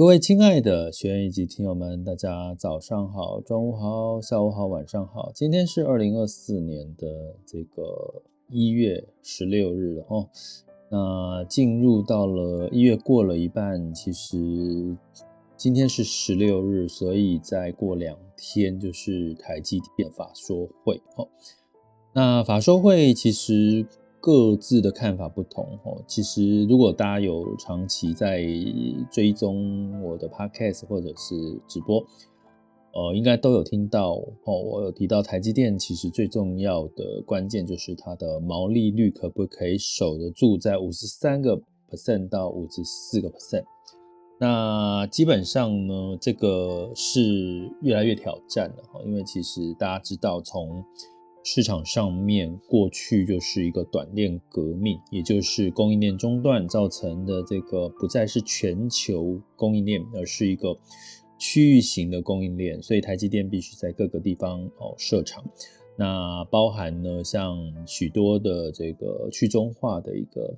各位亲爱的学员以及听友们，大家早上好、中午好、下午好、晚上好。今天是二零二四年的这个一月十六日哦。那进入到了一月过了一半，其实今天是十六日，所以再过两天就是台积电法说会哦。那法说会其实各自的看法不同哦。其实如果大家有长期在追踪我的 podcast 或者是直播，呃，应该都有听到哦。我有提到台积电其实最重要的关键就是它的毛利率可不可以守得住在五十三个 percent 到五十四个 percent。那基本上呢，这个是越来越挑战了哈，因为其实大家知道从市场上面过去就是一个短链革命，也就是供应链中断造成的这个不再是全球供应链，而是一个区域型的供应链，所以台积电必须在各个地方哦设厂。那包含呢，像许多的这个去中化的一个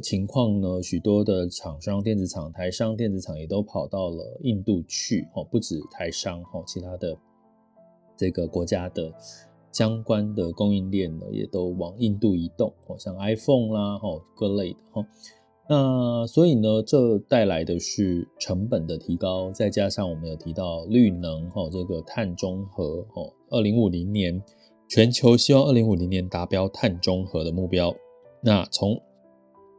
情况呢，许多的厂商电子厂、台商电子厂也都跑到了印度去哦，不止台商哦，其他的这个国家的。相关的供应链呢，也都往印度移动，像 iPhone 啦，各类的哈。那所以呢，这带来的是成本的提高，再加上我们有提到绿能哈，这个碳中和哦，二零五零年全球希望二零五零年达标碳中和的目标。那从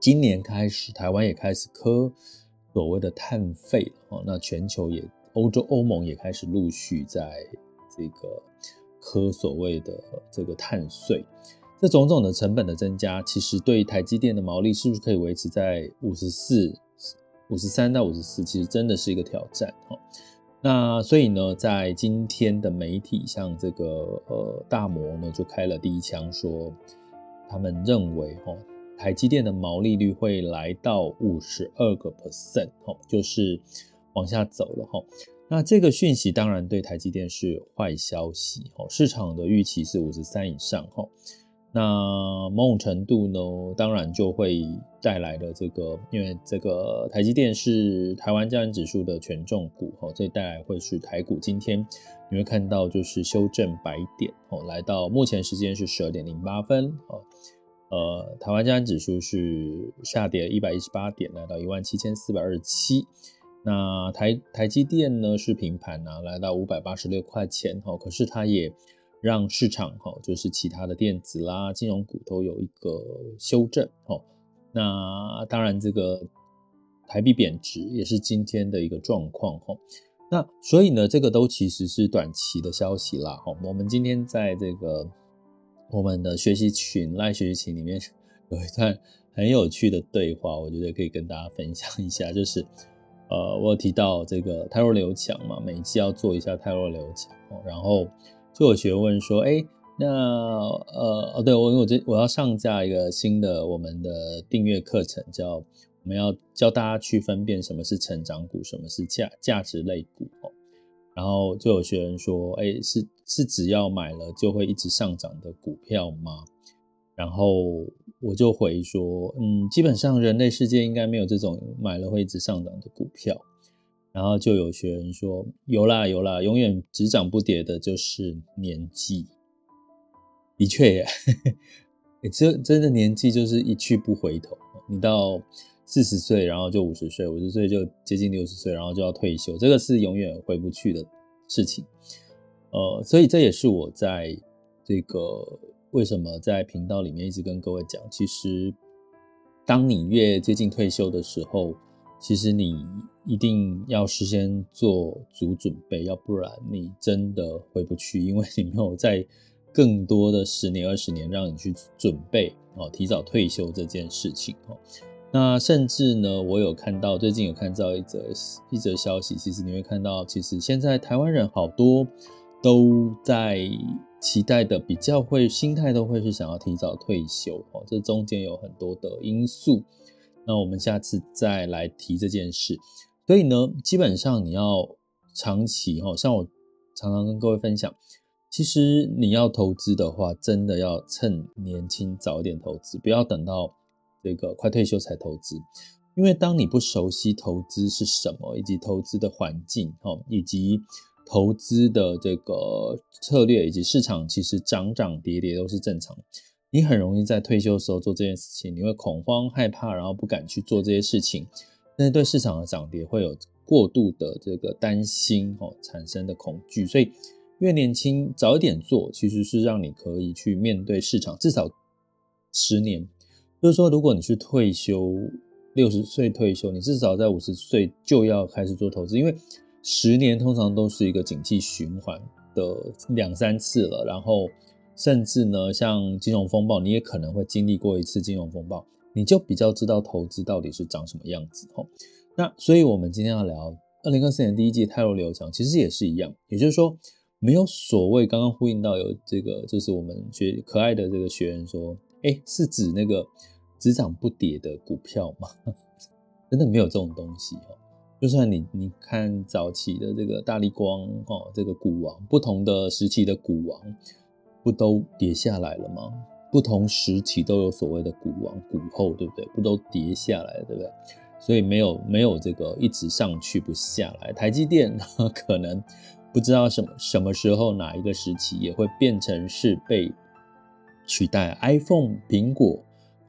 今年开始，台湾也开始课所谓的碳费哦，那全球也欧洲欧盟也开始陆续在这个。科所谓的这个碳税，这种种的成本的增加，其实对台积电的毛利是不是可以维持在五十四、五十三到五十四，其实真的是一个挑战哈。那所以呢，在今天的媒体，像这个呃大摩呢，就开了第一枪，说他们认为哈，台积电的毛利率会来到五十二个 percent，哈，就是往下走了哈。那这个讯息当然对台积电是坏消息，市场的预期是五十三以上，哈那某种程度呢，当然就会带来了这个，因为这个台积电是台湾加权指数的权重股，所以带来会是台股今天你会看到就是修正百点，哦来到目前时间是十二点零八分，呃，台湾加权指数是下跌一百一十八点，来到一万七千四百二十七。那台台积电呢是平盘呐，来到五百八十六块钱哈，可是它也让市场哈，就是其他的电子啦、金融股都有一个修正哈。那当然这个台币贬值也是今天的一个状况哈。那所以呢，这个都其实是短期的消息啦哈。我们今天在这个我们的学习群 Line 学习群里面 有一段很有趣的对话，我觉得可以跟大家分享一下，就是。呃，我有提到这个汰弱留强嘛，每一期要做一下泰若刘强哦。然后就有学问说，哎，那呃哦，对我我这我要上架一个新的我们的订阅课程，叫我们要教大家去分辨什么是成长股，什么是价价值类股哦。然后就有学员说，哎，是是只要买了就会一直上涨的股票吗？然后。我就回说，嗯，基本上人类世界应该没有这种买了会一直上涨的股票。然后就有学员说，有啦有啦，永远只涨不跌的就是年纪。的确耶，这真的年纪就是一去不回头。你到四十岁，然后就五十岁，五十岁就接近六十岁，然后就要退休，这个是永远回不去的事情。呃，所以这也是我在这个。为什么在频道里面一直跟各位讲？其实，当你越接近退休的时候，其实你一定要事先做足准备，要不然你真的回不去，因为你没有在更多的十年、二十年让你去准备哦，提早退休这件事情哦。那甚至呢，我有看到最近有看到一则一则消息，其实你会看到，其实现在台湾人好多都在期待的比较会心态都会是想要提早退休哦，这中间有很多的因素。那我们下次再来提这件事。所以呢，基本上你要长期哈，像我常常跟各位分享，其实你要投资的话，真的要趁年轻早一点投资，不要等到这个快退休才投资。因为当你不熟悉投资是什么，以及投资的环境哦，以及投资的这个策略，以及市场其实涨涨跌跌都是正常。你很容易在退休的时候做这件事情，你会恐慌害怕，然后不敢去做这些事情，但是对市场的涨跌会有过度的这个担心哦，产生的恐惧。所以越年轻早一点做，其实是让你可以去面对市场，至少十年。就是说，如果你是退休六十岁退休，你至少在五十岁就要开始做投资，因为十年通常都是一个景气循环的两三次了，然后。甚至呢，像金融风暴，你也可能会经历过一次金融风暴，你就比较知道投资到底是长什么样子哦。那所以，我们今天要聊二零二四年第一季泰罗流强，其实也是一样，也就是说，没有所谓刚刚呼应到有这个，就是我们学可爱的这个学员说，哎，是指那个只涨不跌的股票吗？真的没有这种东西齁。就算你你看早期的这个大力光哦，这个股王，不同的时期的股王。不都跌下来了吗？不同时期都有所谓的股王、股后，对不对？不都跌下来，对不对？所以没有没有这个一直上去不下来。台积电 可能不知道什么什么时候哪一个时期也会变成是被取代。iPhone 苹果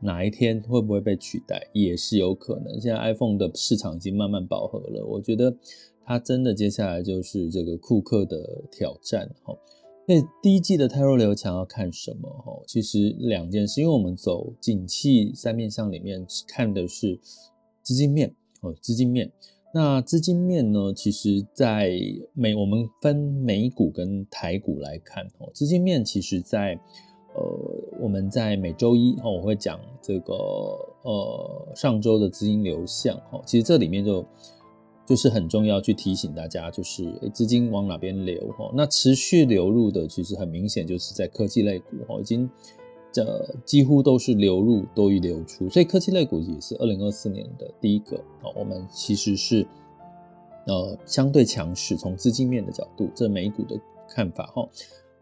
哪一天会不会被取代也是有可能。现在 iPhone 的市场已经慢慢饱和了，我觉得它真的接下来就是这个库克的挑战哈。那第一季的泰弱流强要看什么？哈，其实两件事，因为我们走景气三面向里面看的是资金面哦，资金面。那资金面呢，其实在美我们分美股跟台股来看哦，资金面其实在呃我们在每周一哦我会讲这个呃上周的资金流向哈，其实这里面就。就是很重要，去提醒大家，就是资金往哪边流哈？那持续流入的，其实很明显就是在科技类股哈，已经这几乎都是流入多于流出，所以科技类股也是二零二四年的第一个啊。我们其实是呃相对强势，从资金面的角度，这美股的看法哈。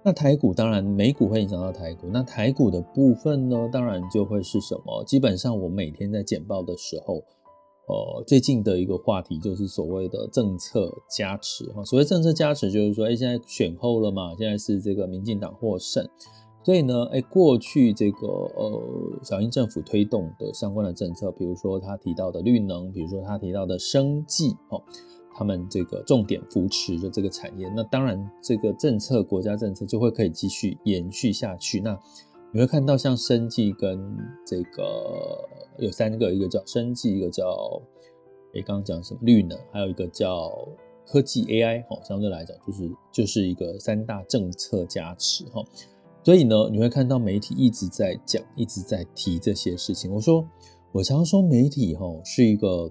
那台股当然美股会影响到台股，那台股的部分呢，当然就会是什么？基本上我每天在简报的时候。呃，最近的一个话题就是所谓的政策加持哈。所谓政策加持，就是说，哎，现在选后了嘛，现在是这个民进党获胜，所以呢，哎，过去这个呃，小英政府推动的相关的政策，比如说他提到的绿能，比如说他提到的生技，哦，他们这个重点扶持的这个产业，那当然这个政策国家政策就会可以继续延续下去。那你会看到像生技跟这个有三个，一个叫生技，一个叫诶刚刚讲什么绿能，还有一个叫科技 AI 哈，相对来讲就是就是一个三大政策加持哈。所以呢，你会看到媒体一直在讲，一直在提这些事情。我说，我常说媒体哈是一个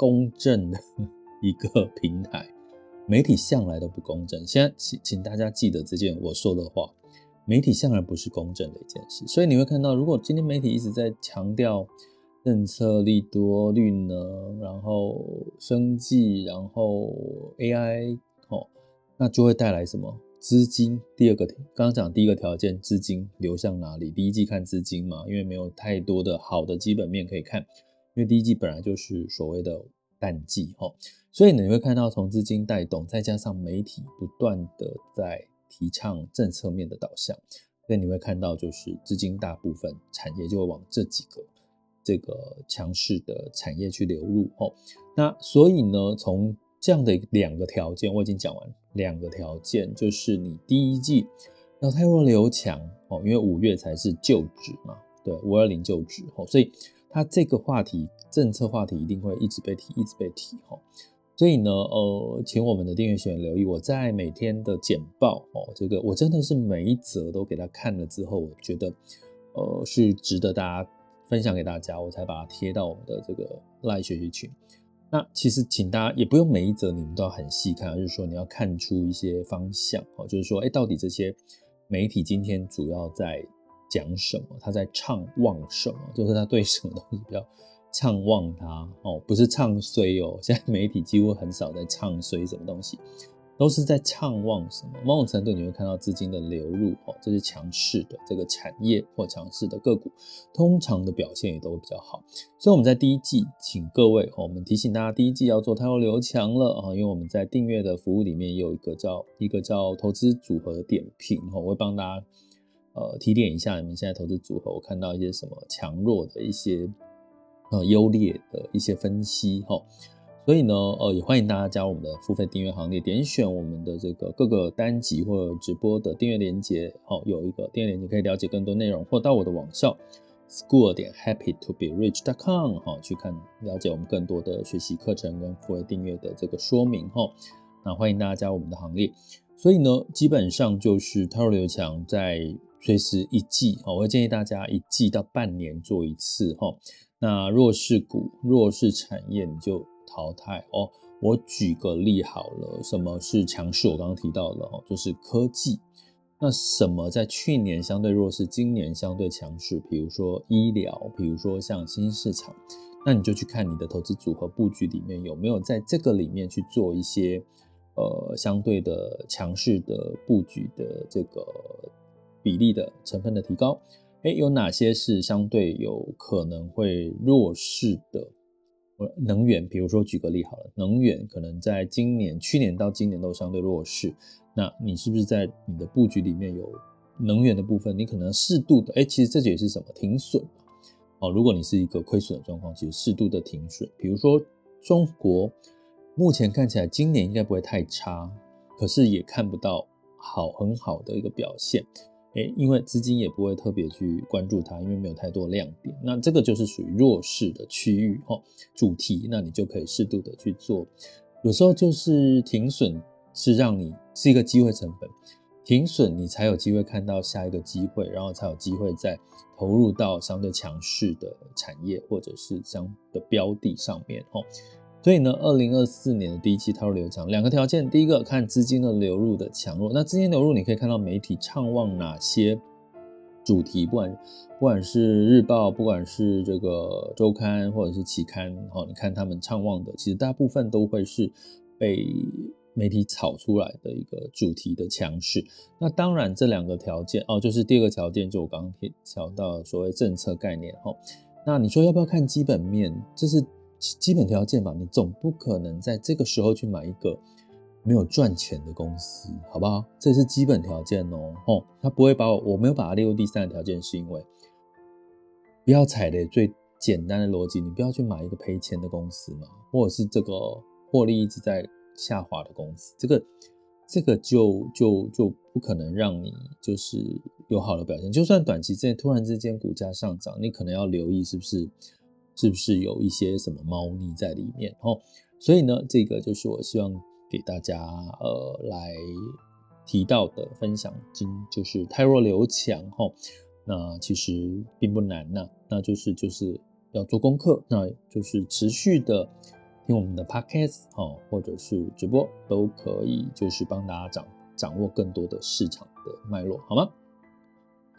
公正的 一个平台，媒体向来都不公正。现在请请大家记得这件我说的话。媒体向来不是公正的一件事，所以你会看到，如果今天媒体一直在强调政策利多、绿能，然后生计，然后 AI，哦，那就会带来什么资金？第二个，刚刚讲第一个条件，资金流向哪里？第一季看资金嘛，因为没有太多的好的基本面可以看，因为第一季本来就是所谓的淡季，哈，所以你会看到从资金带动，再加上媒体不断的在。提倡政策面的导向，那你会看到，就是资金大部分产业就会往这几个这个强势的产业去流入哦。那所以呢，从这样的两个条件，我已经讲完两个条件，就是你第一季要泰弱流强哦，因为五月才是旧值嘛，对，五二零旧值哦，所以它这个话题政策话题一定会一直被提，一直被提哦。所以呢，呃，请我们的订阅学员留意，我在每天的简报哦，这个我真的是每一则都给他看了之后，我觉得，呃，是值得大家分享给大家，我才把它贴到我们的这个 LINE 学习群。那其实请大家也不用每一则你们都要很细看，就是说你要看出一些方向哦，就是说，哎，到底这些媒体今天主要在讲什么？他在唱旺什么？就是他对什么东西比较唱旺他哦，不是唱衰哦。现在媒体几乎很少在唱衰什么东西。都是在畅旺什么？某种程度你会看到资金的流入哦，这是强势的这个产业或强势的个股，通常的表现也都比较好。所以我们在第一季，请各位，我们提醒大家，第一季要做太弱留强了啊，因为我们在订阅的服务里面有一个叫一个叫投资组合点评，我会帮大家呃提点一下你们现在投资组合，我看到一些什么强弱的一些呃优劣的一些分析哈。所以呢，呃，也欢迎大家加入我们的付费订阅行列，点选我们的这个各个单集或者直播的订阅链接，好，有一个订阅链接可以了解更多内容，或到我的网校 school 点 happy to be rich dot com 哈，去看了解我们更多的学习课程跟付费订阅的这个说明哈。那欢迎大家加入我们的行列。所以呢，基本上就是汰弱留强，在随时一季，哈，我会建议大家一季到半年做一次哈。那弱势股、弱势产业，你就淘汰哦，我举个例好了，什么是强势？我刚刚提到了哦，就是科技。那什么在去年相对弱势，今年相对强势？比如说医疗，比如说像新兴市场，那你就去看你的投资组合布局里面有没有在这个里面去做一些呃相对的强势的布局的这个比例的成分的提高。诶，有哪些是相对有可能会弱势的？能源，比如说举个例好了，能源可能在今年、去年到今年都相对弱势。那你是不是在你的布局里面有能源的部分？你可能适度的，哎，其实这也是什么停损哦。如果你是一个亏损的状况，其实适度的停损。比如说中国目前看起来今年应该不会太差，可是也看不到好很好的一个表现。诶，因为资金也不会特别去关注它，因为没有太多亮点。那这个就是属于弱势的区域哦，主题，那你就可以适度的去做。有时候就是停损是让你是一个机会成本，停损你才有机会看到下一个机会，然后才有机会再投入到相对强势的产业或者是相的标的上面哦。所以呢，二零二四年的第一季汰弱留强，两个条件，第一个看资金的流入的强弱。那资金流入，你可以看到媒体畅旺哪些主题，不管不管是日报，不管是这个周刊或者是期刊，好，你看他们畅旺的，其实大部分都会是被媒体炒出来的一个主题的强势。那当然，这两个条件哦，就是第二个条件，就我刚刚提到所谓政策概念哈。那你说要不要看基本面？这是。基本条件吧，你总不可能在这个时候去买一个没有赚钱的公司，好不好？这是基本条件哦。哦，他不会把我，我没有把它列入第三个条件，是因为不要踩雷。最简单的逻辑，你不要去买一个赔钱的公司嘛，或者是这个获利一直在下滑的公司，这个这个就就就不可能让你就是有好的表现。就算短期之内突然之间股价上涨，你可能要留意是不是。是不是有一些什么猫腻在里面？哦，所以呢，这个就是我希望给大家呃来提到的分享，今就是泰弱留强哈。那其实并不难呐，那就是就是要做功课，那就是持续的听我们的 podcast 哈，或者是直播都可以，就是帮大家掌掌握更多的市场的脉络，好吗？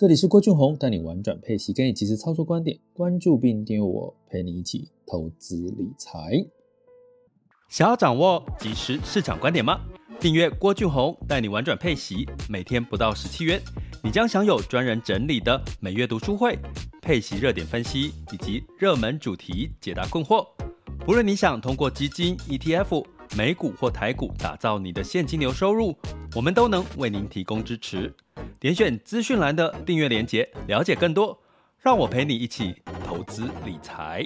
这里是郭俊宏，带你玩转配息，给你及时操作观点。关注并订阅我，陪你一起投资理财。想要掌握即时市场观点吗？订阅郭俊宏，带你玩转配息，每天不到十七元，你将享有专人整理的每月读书会、配息热点分析以及热门主题解答困惑。无论你想通过基金、ETF、美股或台股打造你的现金流收入，我们都能为您提供支持。点选资讯栏的订阅链接，了解更多。让我陪你一起投资理财。